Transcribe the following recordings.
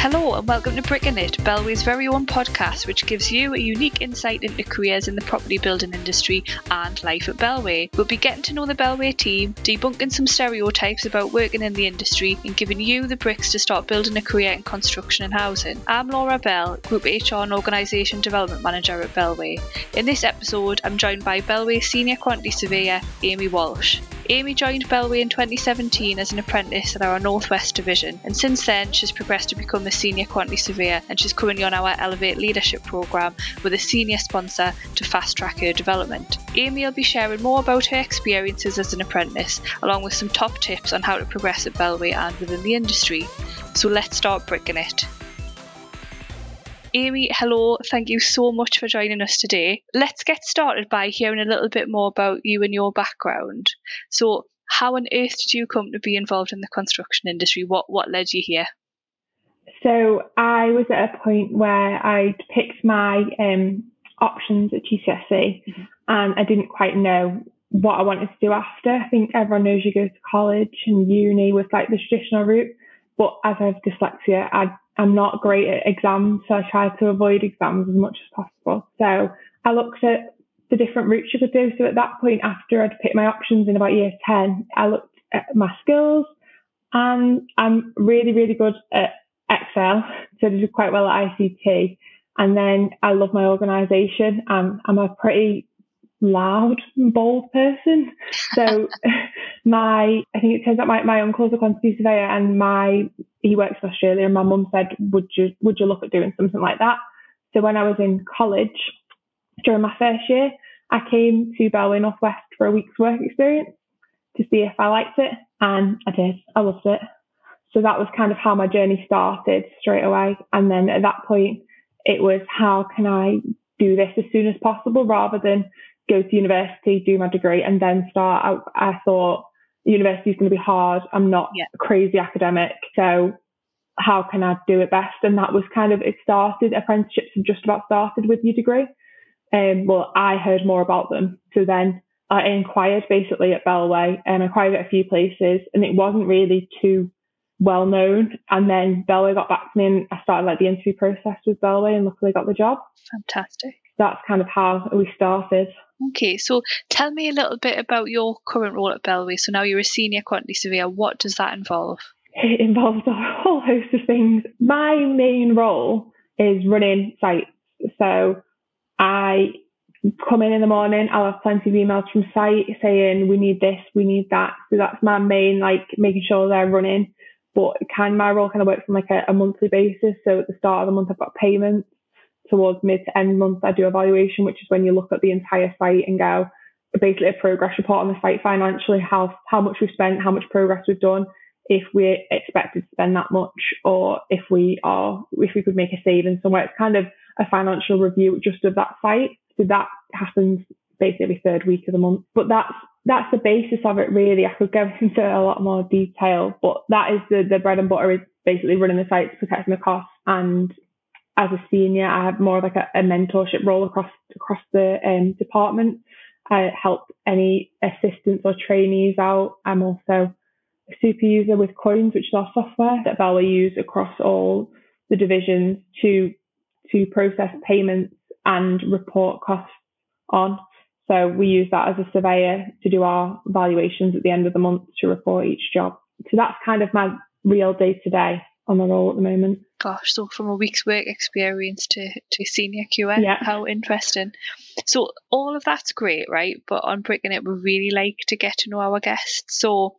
Hello and welcome to Bricking It, Bellway's very own podcast, which gives you a unique insight into careers in the property building industry and life at Bellway. We'll be getting to know the Bellway team, debunking some stereotypes about working in the industry, and giving you the bricks to start building a career in construction and housing. I'm Laura Bell, Group HR and Organisation Development Manager at Bellway. In this episode, I'm joined by Bellway Senior Quantity Surveyor Amy Walsh. Amy joined Bellway in 2017 as an apprentice at our Northwest division, and since then she's progressed to become a senior quantity surveyor and she's currently on our Elevate Leadership Programme with a senior sponsor to fast track her development. Amy will be sharing more about her experiences as an apprentice, along with some top tips on how to progress at Bellway and within the industry. So let's start bricking it. Amy, hello. Thank you so much for joining us today. Let's get started by hearing a little bit more about you and your background. So, how on earth did you come to be involved in the construction industry? What what led you here? So, I was at a point where I'd picked my um, options at GCSE mm-hmm. and I didn't quite know what I wanted to do after. I think everyone knows you go to college and uni with like the traditional route, but as I have dyslexia, I I'm not great at exams, so I tried to avoid exams as much as possible. So I looked at the different routes you could do. So at that point, after I'd picked my options in about year 10, I looked at my skills and I'm really, really good at Excel. So I did quite well at ICT. And then I love my organisation. Um, I'm a pretty loud, bold person. So my, I think it turns out my, my uncle's a quantity surveyor and my, he works in Australia and my mum said, would you, would you look at doing something like that? So when I was in college, during my first year, I came to Bellway Northwest for a week's work experience to see if I liked it. And I did. I loved it. So that was kind of how my journey started straight away. And then at that point, it was how can I do this as soon as possible rather than go to university, do my degree, and then start. I, I thought university is going to be hard. I'm not yeah. crazy academic, so how can I do it best? And that was kind of it. Started apprenticeships have just about started with your degree. Um, well, I heard more about them, so then I inquired basically at Bellway and I inquired at a few places, and it wasn't really too well known. And then Bellway got back to me, and I started like the interview process with Bellway, and luckily got the job. Fantastic. That's kind of how we started. Okay, so tell me a little bit about your current role at Bellway. So now you're a senior quantity surveyor. What does that involve? It involves a whole host of things. My main role is running sites. So I come in in the morning, I'll have plenty of emails from site saying we need this, we need that. So that's my main, like making sure they're running. But kind my role kind of works on like a, a monthly basis. So at the start of the month, I've got payments towards mid to end month, I do evaluation, which is when you look at the entire site and go basically a progress report on the site financially, how how much we've spent, how much progress we've done, if we're expected to spend that much, or if we are if we could make a saving somewhere. It's kind of a financial review just of that site. So that happens basically third week of the month. But that's that's the basis of it really. I could go into a lot more detail, but that is the, the bread and butter is basically running the sites, protecting the costs and as a senior, I have more like a, a mentorship role across across the um, department. I help any assistants or trainees out. I'm also a super user with Coins, which is our software that Bellway use across all the divisions to to process payments and report costs on. So we use that as a surveyor to do our valuations at the end of the month to report each job. So that's kind of my real day to day on the role at the moment. Gosh, so from a week's work experience to, to senior QA, yeah. how interesting. So all of that's great, right? But on Bricking It, we really like to get to know our guests. So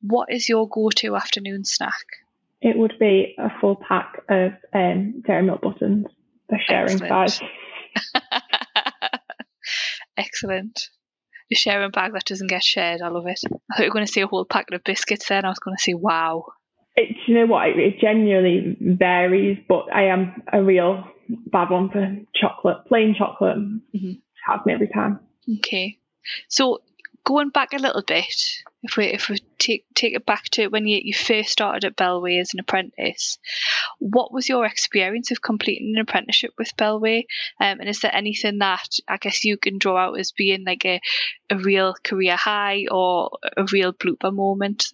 what is your go-to afternoon snack? It would be a full pack of um, dairy milk buttons. The sharing size. Excellent. The sharing bag that doesn't get shared. I love it. I thought you were going to say a whole packet of biscuits then. I was going to say, wow. It, you know what? It, it genuinely varies, but I am a real bad one for chocolate. Plain chocolate mm-hmm. has me every time. Okay. So going back a little bit, if we if we take take it back to when you, you first started at Bellway as an apprentice, what was your experience of completing an apprenticeship with Bellway? Um, and is there anything that I guess you can draw out as being like a, a real career high or a real blooper moment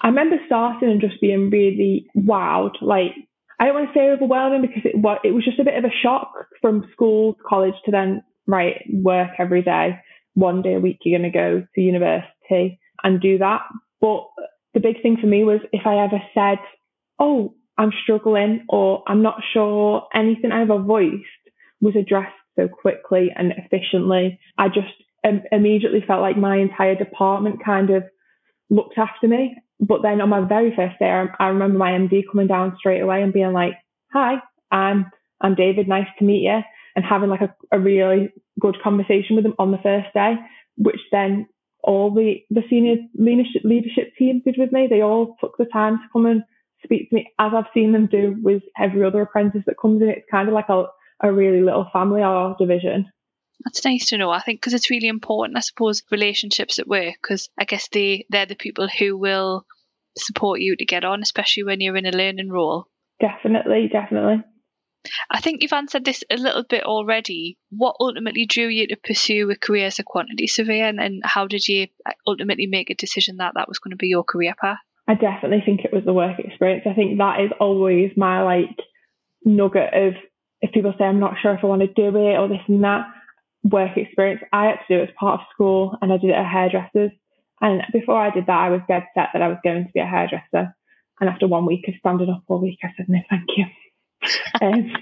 I remember starting and just being really wowed. Like, I don't want to say overwhelming because it was it was just a bit of a shock from school, college to then right work every day. One day a week you're going to go to university and do that. But the big thing for me was if I ever said, "Oh, I'm struggling," or "I'm not sure," anything I ever voiced was addressed so quickly and efficiently. I just um, immediately felt like my entire department kind of looked after me. But then on my very first day, I, I remember my MD coming down straight away and being like, "Hi, I'm I'm David. Nice to meet you," and having like a, a really good conversation with him on the first day, which then all the the senior leadership leadership team did with me. They all took the time to come and speak to me, as I've seen them do with every other apprentice that comes in. It's kind of like a a really little family or division. That's nice to know. I think because it's really important, I suppose, relationships at work, because I guess they they're the people who will support you to get on, especially when you're in a learning role. Definitely, definitely. I think you've answered this a little bit already. What ultimately drew you to pursue a career as a quantity surveyor, and, and how did you ultimately make a decision that that was going to be your career path? I definitely think it was the work experience. I think that is always my like nugget of if people say I'm not sure if I want to do it or this and that work experience. I had to do it as part of school and I did it at hairdressers. And before I did that, I was dead set that I was going to be a hairdresser. And after one week of standing up all week, I said, no, thank you. um,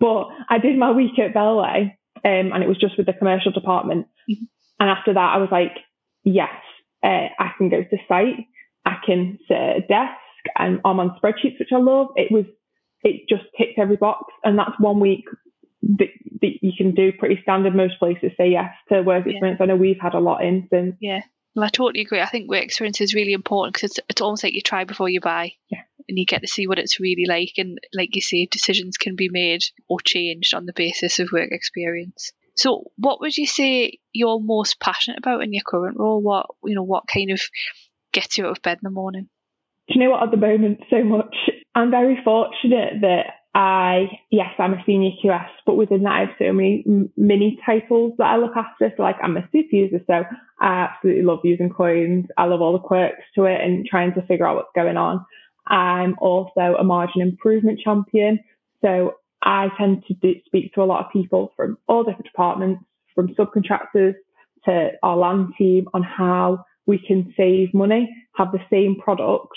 but I did my week at Bellway um, and it was just with the commercial department. Mm-hmm. And after that, I was like, yes, uh, I can go to site. I can sit at a desk and I'm on spreadsheets, which I love. It was, it just ticked every box. And that's one week that, that you can do pretty standard. Most places say yes to work experience. Yeah. I know we've had a lot in since. Yeah. Well, I totally agree. I think work experience is really important because it's, it's almost like you try before you buy. Yeah. And you get to see what it's really like. And like you say, decisions can be made or changed on the basis of work experience. So, what would you say you're most passionate about in your current role? What you know, what kind of gets you out of bed in the morning? Do you know what? At the moment, so much. I'm very fortunate that I, yes, I'm a senior QS, but within that, I have so many mini titles that I look after. So, like, I'm a super user, so I absolutely love using coins. I love all the quirks to it and trying to figure out what's going on. I'm also a margin improvement champion. So, I tend to do, speak to a lot of people from all different departments, from subcontractors to our land team on how we can save money, have the same product,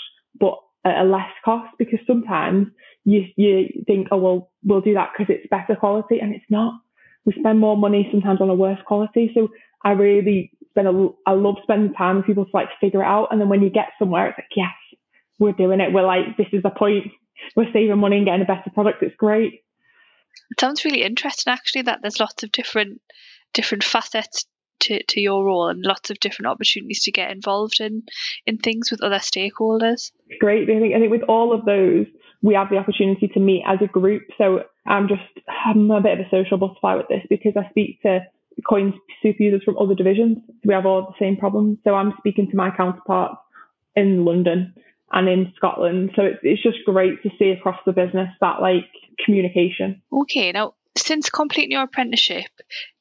at a less cost because sometimes you you think, oh well, we'll do that because it's better quality, and it's not. We spend more money sometimes on a worse quality. So I really spend a, I love spending time with people to like figure it out, and then when you get somewhere, it's like yes, we're doing it. We're like this is the point. We're saving money and getting a better product. It's great. It sounds really interesting, actually. That there's lots of different different facets to, to your role and lots of different opportunities to get involved in in things with other stakeholders. Great. I think I think with all of those, we have the opportunity to meet as a group. So I'm just I'm a bit of a social butterfly with this because I speak to coin super users from other divisions. We have all the same problems. So I'm speaking to my counterparts in London and in Scotland. So it's it's just great to see across the business that like communication. Okay, now since completing your apprenticeship,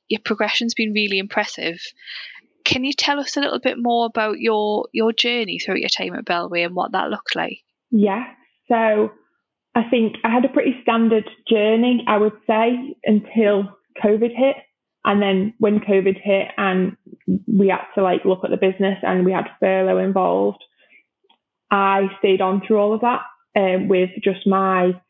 your progression's been really impressive. Can you tell us a little bit more about your your journey throughout your time at Bellway and what that looked like? Yeah. So I think I had a pretty standard journey, I would say, until COVID hit. And then when COVID hit and we had to like look at the business and we had furlough involved, I stayed on through all of that um, with just my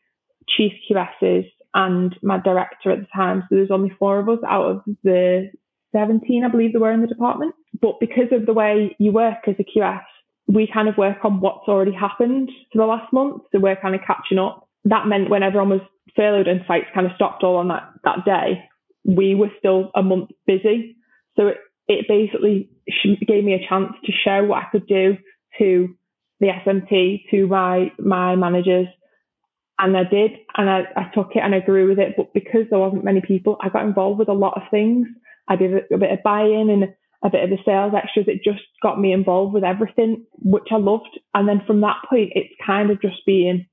chief QSs and my director at the time. So there was only four of us out of the 17, I believe there were in the department. But because of the way you work as a QS, we kind of work on what's already happened for the last month. So we're kind of catching up. That meant when everyone was furloughed and sites kind of stopped all on that, that day, we were still a month busy. So it, it basically gave me a chance to show what I could do to the SMT, to my, my managers, and I did, and I, I took it and I grew with it. But because there wasn't many people, I got involved with a lot of things. I did a, a bit of buy-in and a bit of the sales extras. It just got me involved with everything, which I loved. And then from that point, it's kind of just being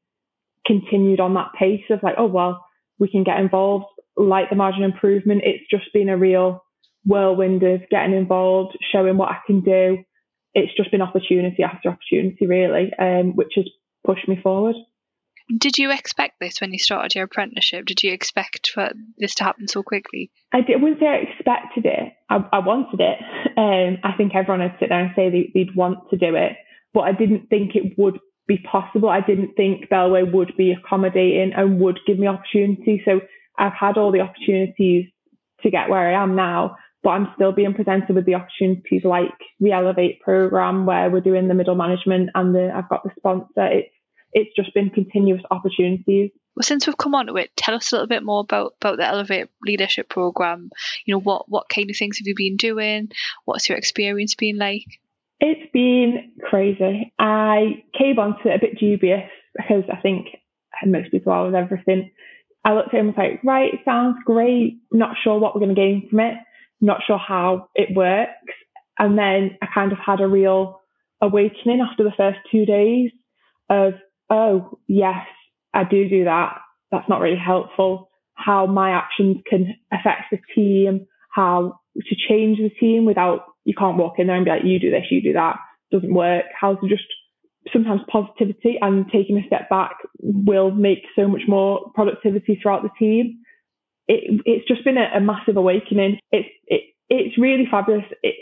continued on that pace of like, oh well, we can get involved. Like the margin improvement, it's just been a real whirlwind of getting involved, showing what I can do. It's just been opportunity after opportunity, really, um, which has pushed me forward. Did you expect this when you started your apprenticeship? Did you expect for this to happen so quickly? I, did, wouldn't say I expected it. I, I wanted it. Um, I think everyone would sit there and say they, they'd want to do it, but I didn't think it would be possible. I didn't think Bellway would be accommodating and would give me opportunity. So I've had all the opportunities to get where I am now, but I'm still being presented with the opportunities like the Elevate program where we're doing the middle management and the I've got the sponsor. It's it's just been continuous opportunities. Well, since we've come on to it, tell us a little bit more about, about the Elevate Leadership Program. You know, what what kind of things have you been doing? What's your experience been like? It's been crazy. I came onto it a bit dubious because I think most people are with everything. I looked at it and was like, right, sounds great. Not sure what we're going to gain from it. Not sure how it works. And then I kind of had a real awakening after the first two days of, oh, yes, I do do that. That's not really helpful. How my actions can affect the team, how to change the team without, you can't walk in there and be like, you do this, you do that. Doesn't work. How to just sometimes positivity and taking a step back will make so much more productivity throughout the team. It, it's just been a, a massive awakening. It's it, it's really fabulous. It,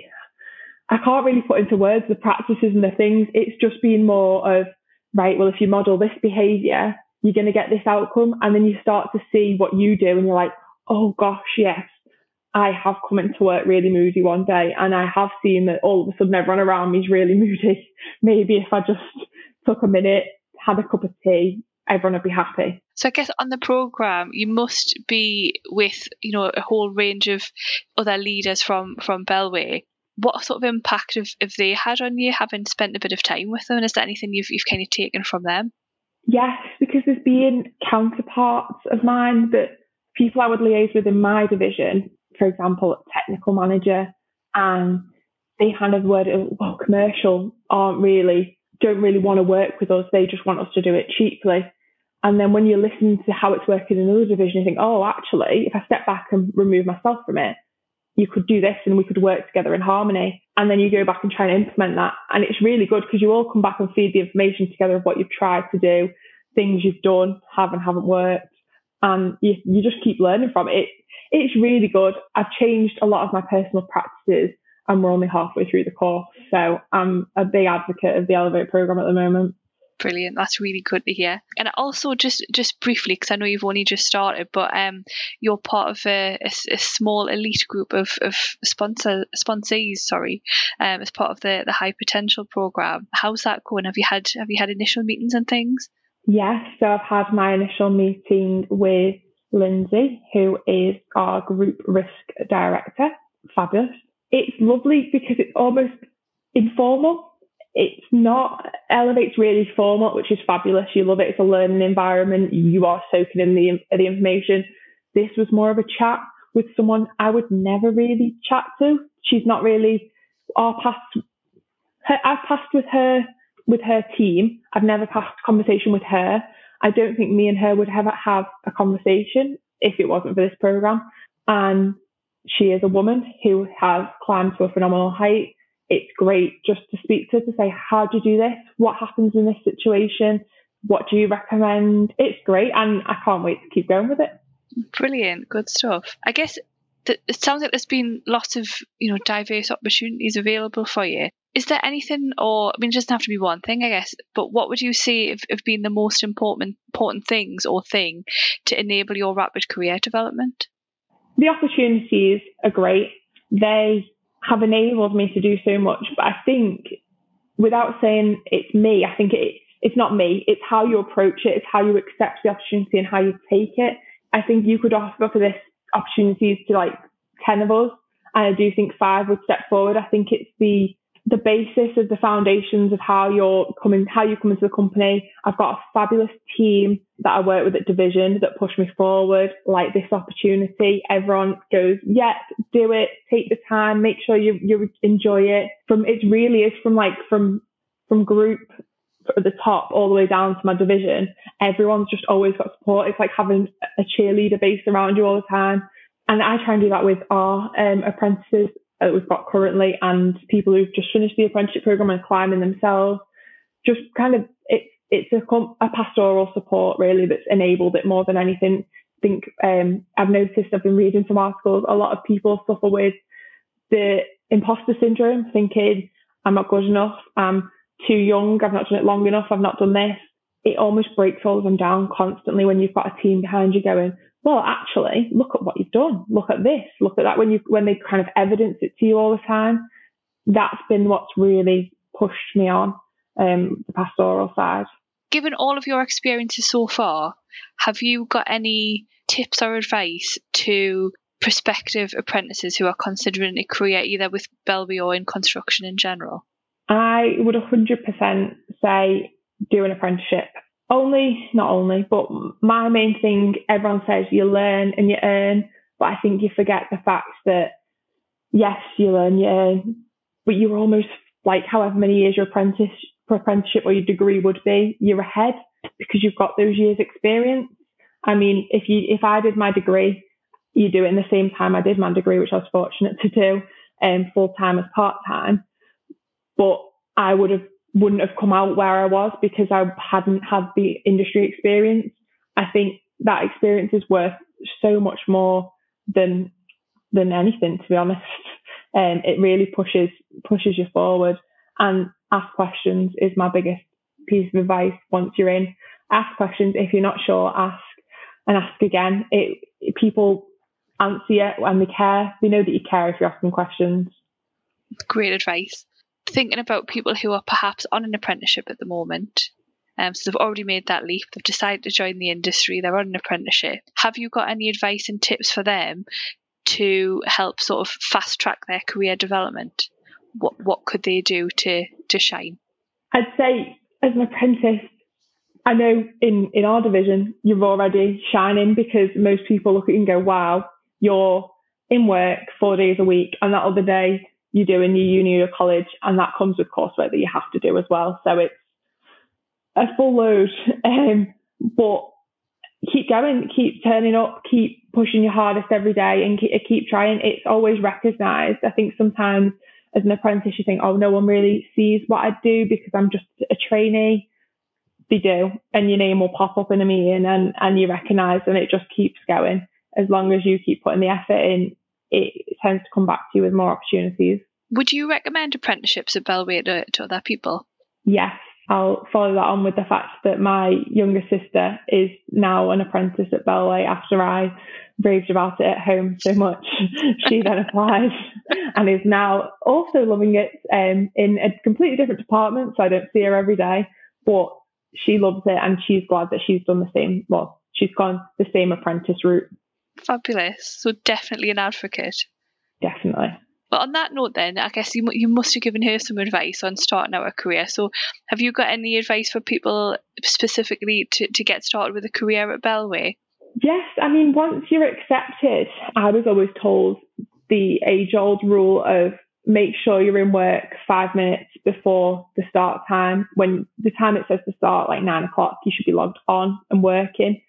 I can't really put into words the practices and the things. It's just been more of right. Well, if you model this behaviour, you're going to get this outcome, and then you start to see what you do, and you're like, oh gosh, yes, I have come into work really moody one day and I have seen that all of a sudden everyone around me is really moody. Maybe if I just took a minute, had a cup of tea, everyone would be happy. So I guess on the program, you must be with you know a whole range of other leaders from from Bellway. What sort of impact have, have they had on you, having spent a bit of time with them? And is there anything you've you've kind of taken from them? Yes, because there's been counterparts of mine that people I would liaise with in my division for example, technical manager, and they kind of word it, well, commercial aren't really, don't really want to work with us. They just want us to do it cheaply. And then when you listen to how it's working in another division, you think, oh, actually, if I step back and remove myself from it, you could do this and we could work together in harmony. And then you go back and try and implement that. And it's really good because you all come back and feed the information together of what you've tried to do, things you've done, have and haven't worked. And you, you just keep learning from it it's really good. I've changed a lot of my personal practices and we're only halfway through the course. So I'm a big advocate of the Elevate program at the moment. Brilliant. That's really good to hear. And also, just just briefly, because I know you've only just started, but um, you're part of a, a, a small elite group of, of sponsor sponsees, sorry, um, as part of the, the High Potential program. How's that going? Have you had have you had initial meetings and things? Yes. So I've had my initial meeting with Lindsay, who is our group risk director. Fabulous. It's lovely because it's almost informal. It's not elevates really formal, which is fabulous. You love it. It's a learning environment. You are soaking in the the information. This was more of a chat with someone I would never really chat to. She's not really our past. Her, I've passed with her with her team. I've never passed conversation with her. I don't think me and her would ever have a conversation if it wasn't for this program. And she is a woman who has climbed to a phenomenal height. It's great just to speak to to say, how do you do this? What happens in this situation? What do you recommend? It's great. And I can't wait to keep going with it. Brilliant. Good stuff. I guess it sounds like there's been lots of, you know, diverse opportunities available for you is there anything, or I mean, it doesn't have to be one thing, I guess, but what would you say have, have been the most important important things or thing to enable your rapid career development? The opportunities are great. They have enabled me to do so much, but I think without saying it's me, I think it, it's not me. It's how you approach it. It's how you accept the opportunity and how you take it. I think you could offer for this opportunities to like 10 of us. And I do think five would step forward. I think it's the the basis of the foundations of how you're coming, how you come into the company. I've got a fabulous team that I work with at Division that push me forward, like this opportunity. Everyone goes, yeah, do it, take the time, make sure you, you enjoy it. From, it really is from like, from, from group at the top all the way down to my division. Everyone's just always got support. It's like having a cheerleader base around you all the time. And I try and do that with our um, apprentices that we've got currently and people who've just finished the apprenticeship program and climbing themselves. Just kind of it's it's a, a pastoral support really that's enabled it more than anything. I think um, I've noticed, I've been reading some articles, a lot of people suffer with the imposter syndrome, thinking I'm not good enough, I'm too young, I've not done it long enough, I've not done this. It almost breaks all of them down constantly when you've got a team behind you going, well, actually, look at what you've done. Look at this. Look at that. When you when they kind of evidence it to you all the time, that's been what's really pushed me on um, the pastoral side. Given all of your experiences so far, have you got any tips or advice to prospective apprentices who are considering a career either with Bellway or in construction in general? I would 100% say do an apprenticeship. Only, not only, but my main thing, everyone says you learn and you earn, but I think you forget the fact that yes, you learn, you earn, but you're almost like however many years your apprentice apprenticeship or your degree would be, you're ahead because you've got those years experience. I mean, if you if I did my degree, you do it in the same time I did my degree, which I was fortunate to do, um, full time as part time. But I would have wouldn't have come out where I was because I hadn't had the industry experience. I think that experience is worth so much more than than anything, to be honest. Um, it really pushes pushes you forward. And ask questions is my biggest piece of advice once you're in. Ask questions. If you're not sure, ask and ask again. It, people answer you and they care. They know that you care if you're asking questions. Great advice. Thinking about people who are perhaps on an apprenticeship at the moment, um, so they've already made that leap, they've decided to join the industry, they're on an apprenticeship. Have you got any advice and tips for them to help sort of fast track their career development? what what could they do to to shine? I'd say as an apprentice, I know in in our division you're already shining because most people look at you and go, "Wow, you're in work four days a week, and that other day you do in your uni or college, and that comes with coursework that you have to do as well." So it's a full load, um, but keep going, keep turning up, keep pushing your hardest every day, and keep, keep trying. It's always recognised. I think sometimes as an apprentice, you think, oh, no one really sees what I do because I'm just a trainee. They do, and your name will pop up in a meeting and, and you recognise, and it just keeps going. As long as you keep putting the effort in, it tends to come back to you with more opportunities. Would you recommend apprenticeships at Bellway to, to other people? Yes, I'll follow that on with the fact that my younger sister is now an apprentice at Bellway after I raved about it at home so much. she then applied and is now also loving it um, in a completely different department. So I don't see her every day, but she loves it and she's glad that she's done the same. Well, she's gone the same apprentice route. Fabulous. So definitely an advocate. Definitely. But on that note, then I guess you you must have given her some advice on starting out a career. So have you got any advice for people specifically to, to get started with a career at Bellway? Yes, I mean, once you're accepted, I was always told the age old rule of make sure you're in work five minutes before the start time. When the time it says to start, like nine o'clock, you should be logged on and working.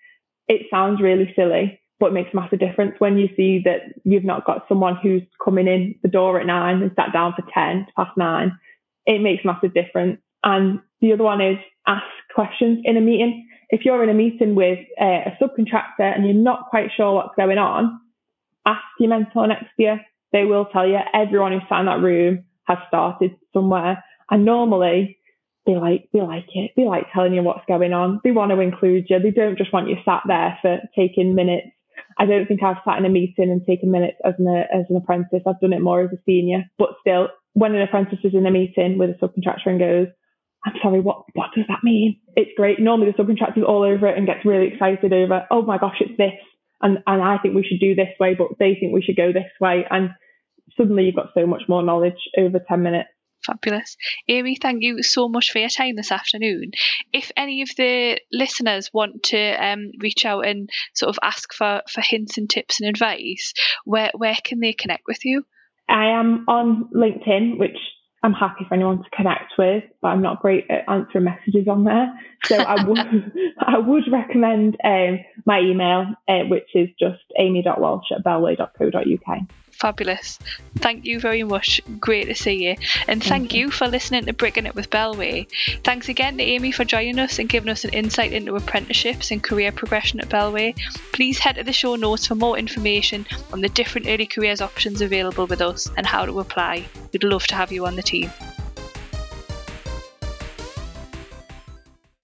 It sounds really silly, but it makes a massive difference when you see that you've not got someone who's coming in the door at nine and sat down for 10 past nine. It makes a massive difference. And the other one is ask questions in a meeting if you're in a meeting with a, a subcontractor and you're not quite sure what's going on, ask your mentor next to you. They will tell you everyone who's sat in that room has started somewhere. And normally they like they like it. They like telling you what's going on. They want to include you. They don't just want you sat there for taking minutes. I don't think I've sat in a meeting and taken minutes as an as an apprentice. I've done it more as a senior. But still, when an apprentice is in a meeting with a subcontractor and goes, I'm sorry, what, what does that mean? It's great. Normally the subcontractor's all over it and gets really excited over, oh my gosh, it's this. And, and I think we should do this way, but they think we should go this way. And suddenly you've got so much more knowledge over 10 minutes. Fabulous. Amy, thank you so much for your time this afternoon. If any of the listeners want to um, reach out and sort of ask for, for hints and tips and advice, where, where can they connect with you? I am on LinkedIn, which I'm happy for anyone to connect with, but I'm not great at answering messages on there. So I would I would recommend um, my email, uh, which is just amy.walsh at bellway.co.uk. Fabulous. Thank you very much. Great to see you. And thank, thank you. you for listening to Bricking It with Bellway. Thanks again to Amy for joining us and giving us an insight into apprenticeships and career progression at Bellway. Please head to the show notes for more information on the different early careers options available with us and how to apply. We'd love to have you on the team.